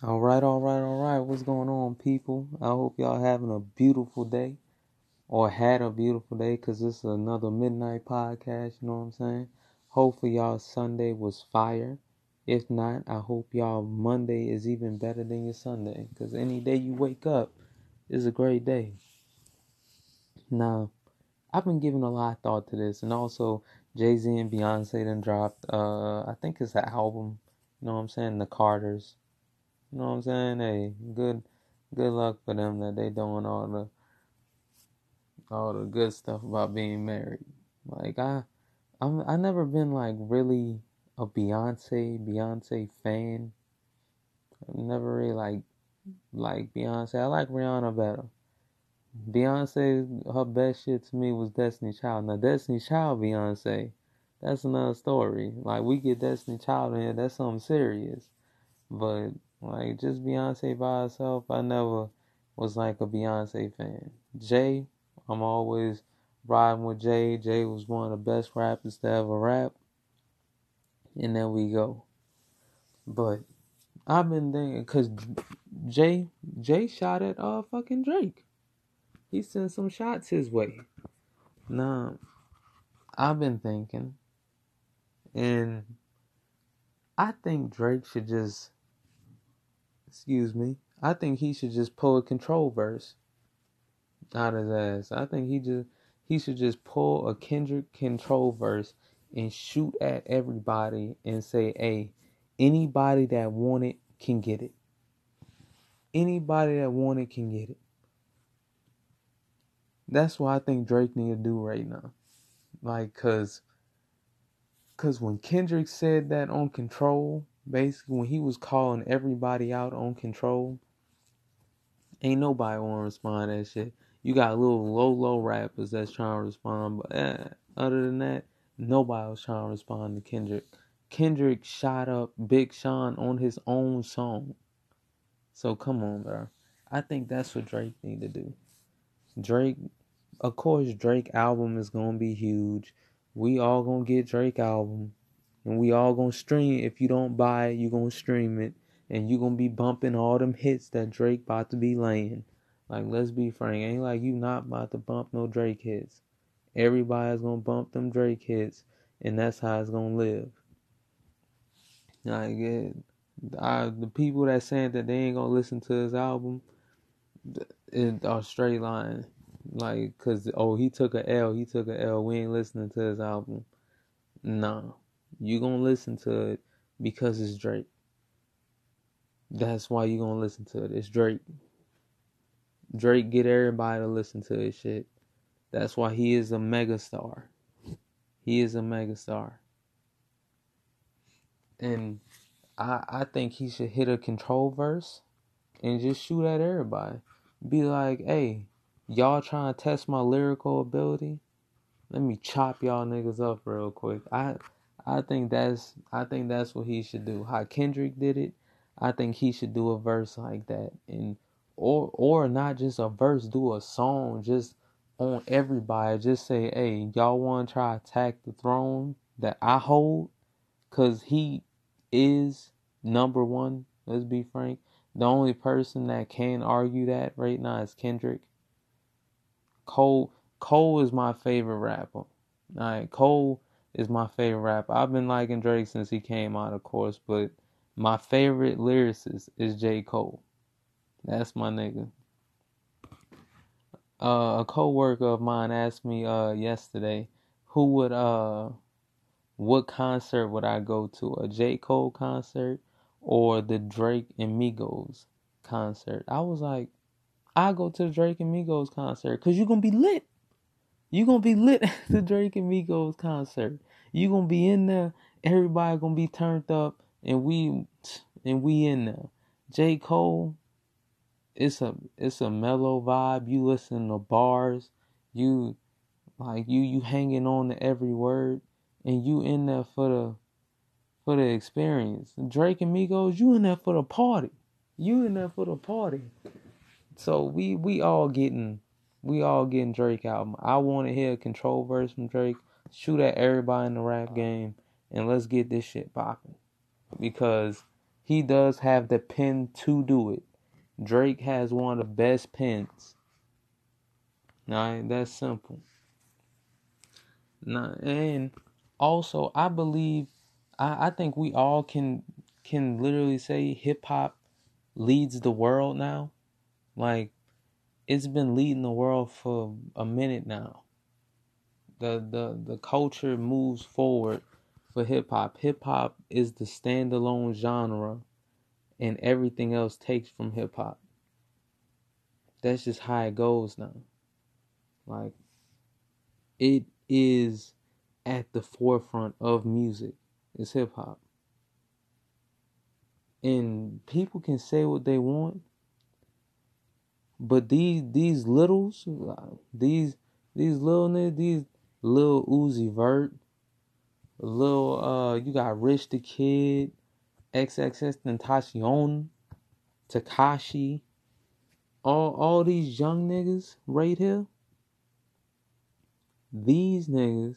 All right, all right, all right. What's going on, people? I hope y'all having a beautiful day or had a beautiful day because this is another midnight podcast. You know what I'm saying? Hopefully, y'all Sunday was fire. If not, I hope y'all Monday is even better than your Sunday because any day you wake up is a great day. Now, I've been giving a lot of thought to this, and also Jay Z and Beyonce then dropped. Uh, I think it's the album. You know what I'm saying? The Carters. You know what I'm saying? Hey, good good luck for them that they doing all the all the good stuff about being married. Like I I'm I never been like really a Beyonce Beyonce fan. I've never really like like Beyonce. I like Rihanna better. Beyonce her best shit to me was Destiny Child. Now Destiny Child Beyonce, that's another story. Like we get Destiny Child in here, that's something serious. But like just Beyonce by herself, I never was like a Beyonce fan. Jay, I'm always riding with Jay. Jay was one of the best rappers to ever rap. And there we go. But I've been thinking, cause Jay Jay shot at uh fucking Drake. He sent some shots his way. Now, I've been thinking, and I think Drake should just excuse me, I think he should just pull a control verse out his ass. I think he just he should just pull a Kendrick control verse and shoot at everybody and say, "Hey, anybody that want it can get it. Anybody that want it can get it." That's what I think Drake need to do right now. Like, cause, cause when Kendrick said that on Control, basically when he was calling everybody out on Control, ain't nobody want to respond to that shit. You got little low low rappers that's trying to respond, but eh, other than that, nobody was trying to respond to Kendrick. Kendrick shot up Big Sean on his own song. So come on, bro. I think that's what Drake need to do. Drake, of course, Drake album is gonna be huge. We all gonna get Drake album, and we all gonna stream. If you don't buy it, you gonna stream it, and you gonna be bumping all them hits that Drake about to be laying. Like, let's be frank, ain't like you not about to bump no Drake hits. Everybody's gonna bump them Drake hits, and that's how it's gonna live. Like, it, I, the people that saying that they ain't gonna listen to his album, it are straight lying. Like, cause oh he took a L, he took a L. We ain't listening to his album. Nah, you gonna listen to it because it's Drake. That's why you gonna listen to it. It's Drake. Drake get everybody to listen to his shit. That's why he is a megastar. He is a megastar. And I I think he should hit a control verse and just shoot at everybody. Be like, hey, y'all trying to test my lyrical ability? Let me chop y'all niggas up real quick. I I think that's I think that's what he should do. How Kendrick did it, I think he should do a verse like that. And or or not just a verse, do a song just on everybody. Just say, hey, y'all want to try attack the throne that I hold, cause he is number one. Let's be frank. The only person that can argue that right now is Kendrick. Cole Cole is my favorite rapper. Alright, Cole is my favorite rapper. I've been liking Drake since he came out, of course, but my favorite lyricist is J. Cole. That's my nigga. Uh, a co-worker of mine asked me uh yesterday, who would uh, what concert would I go to? A J. Cole concert or the Drake and Migos concert? I was like, I go to the Drake and Migos concert because you're gonna be lit. You're gonna be lit at the Drake and Migos concert. You're gonna be in there. Everybody gonna be turned up, and we and we in there. J. Cole, it's a it's a mellow vibe. You listen to bars, you like you you hanging on to every word, and you in there for the for the experience. Drake and Migos, you in there for the party. You in there for the party. So we we all getting we all getting Drake album. I want to hear a control verse from Drake. Shoot at everybody in the rap game, and let's get this shit popping. Because he does have the pen to do it. Drake has one of the best pens. Nah, that's simple. Nah, and also I believe I, I think we all can can literally say hip hop leads the world now. Like it's been leading the world for a minute now. The the the culture moves forward for hip hop. Hip hop is the standalone genre and everything else takes from hip hop. That's just how it goes now. Like it is at the forefront of music. It's hip hop. And people can say what they want, but these these littles, these these little niggas, these little Uzi Vert, little uh, you got Rich the Kid, XXX Tentacion, Tekashi, all all these young niggas right here. These niggas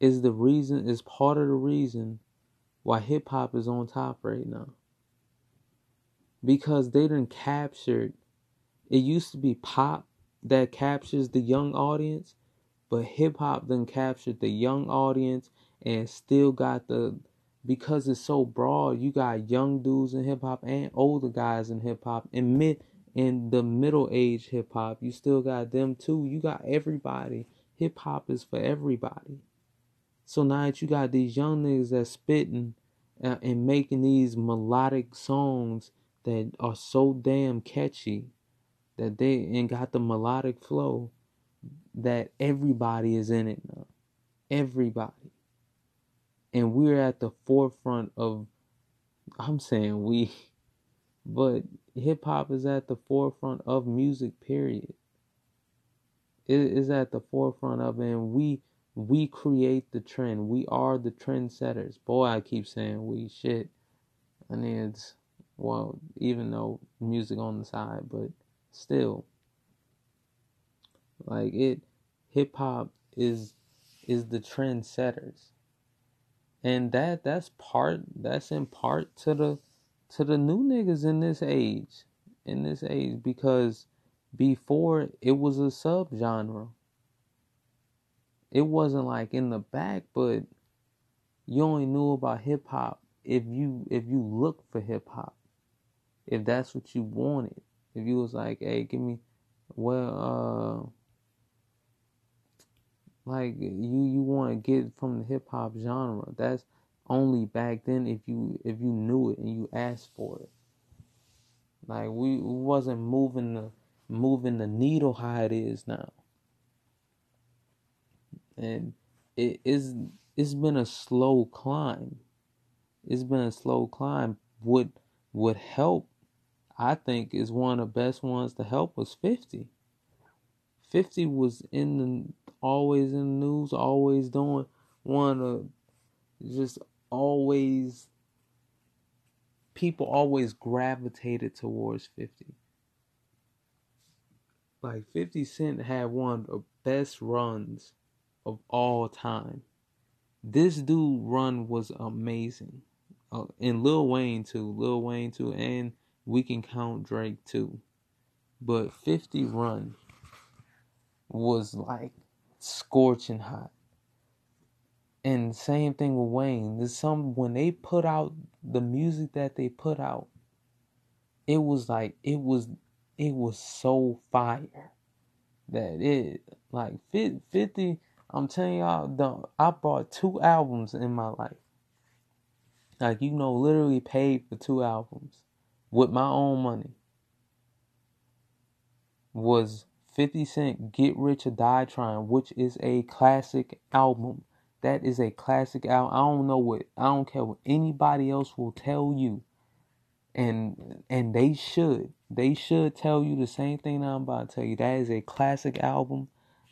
is the reason is part of the reason why hip hop is on top right now. Because they didn't captured it used to be pop that captures the young audience, but hip hop then captured the young audience and still got the because it's so broad, you got young dudes in hip hop and older guys in hip hop and mid in the middle age hip hop. You still got them too. You got everybody. Hip hop is for everybody. So now that you got these young niggas that spitting uh, and making these melodic songs that are so damn catchy that they and got the melodic flow that everybody is in it now. Everybody. And we're at the forefront of I'm saying we but hip hop is at the forefront of music period. It is at the forefront of and we we create the trend. We are the trendsetters. Boy, I keep saying we shit. I it's, well, even though music on the side, but still. Like it, hip hop is is the trendsetters, and that that's part that's in part to the to the new niggas in this age, in this age because before it was a subgenre it wasn't like in the back, but you only knew about hip hop if you if you looked for hip hop. If that's what you wanted. If you was like, hey, give me well uh like you you want to get from the hip hop genre. That's only back then if you if you knew it and you asked for it. Like we, we wasn't moving the moving the needle how it is now and it is it's been a slow climb. It's been a slow climb. Would would help, I think, is one of the best ones to help was fifty. Fifty was in the always in the news, always doing one of just always people always gravitated towards 50. Like 50 Cent had one of the best runs of all time. This dude run was amazing. Uh, and Lil Wayne too, Lil Wayne too, and we can count Drake too. But 50 run was like scorching hot. And same thing with Wayne. Some when they put out the music that they put out, it was like it was it was so fire that it like 50 I'm telling y'all, the, I bought two albums in my life. Like, you know, literally paid for two albums with my own money. Was 50 Cent Get Rich or Die Trying, which is a classic album. That is a classic album. I don't know what, I don't care what anybody else will tell you. And and they should. They should tell you the same thing I'm about to tell you. That is a classic album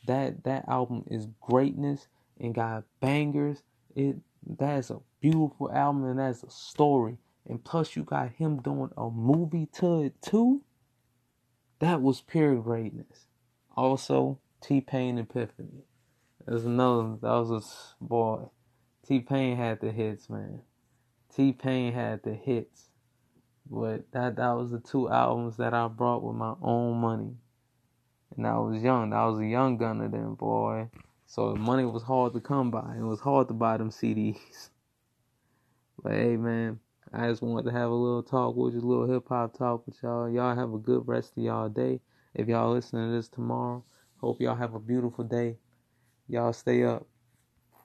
that that album is greatness and got bangers. It that's a beautiful album and that's a story. And plus you got him doing a movie to it too. That was pure greatness. Also, T Pain Epiphany. There's another that was a boy. T Pain had the hits, man. T Pain had the hits. But that that was the two albums that I brought with my own money. And I was young. I was a young gunner then, boy. So money was hard to come by. It was hard to buy them CDs. But hey, man, I just wanted to have a little talk with you, a little hip hop talk with y'all. Y'all have a good rest of y'all day. If y'all listening to this tomorrow, hope y'all have a beautiful day. Y'all stay up.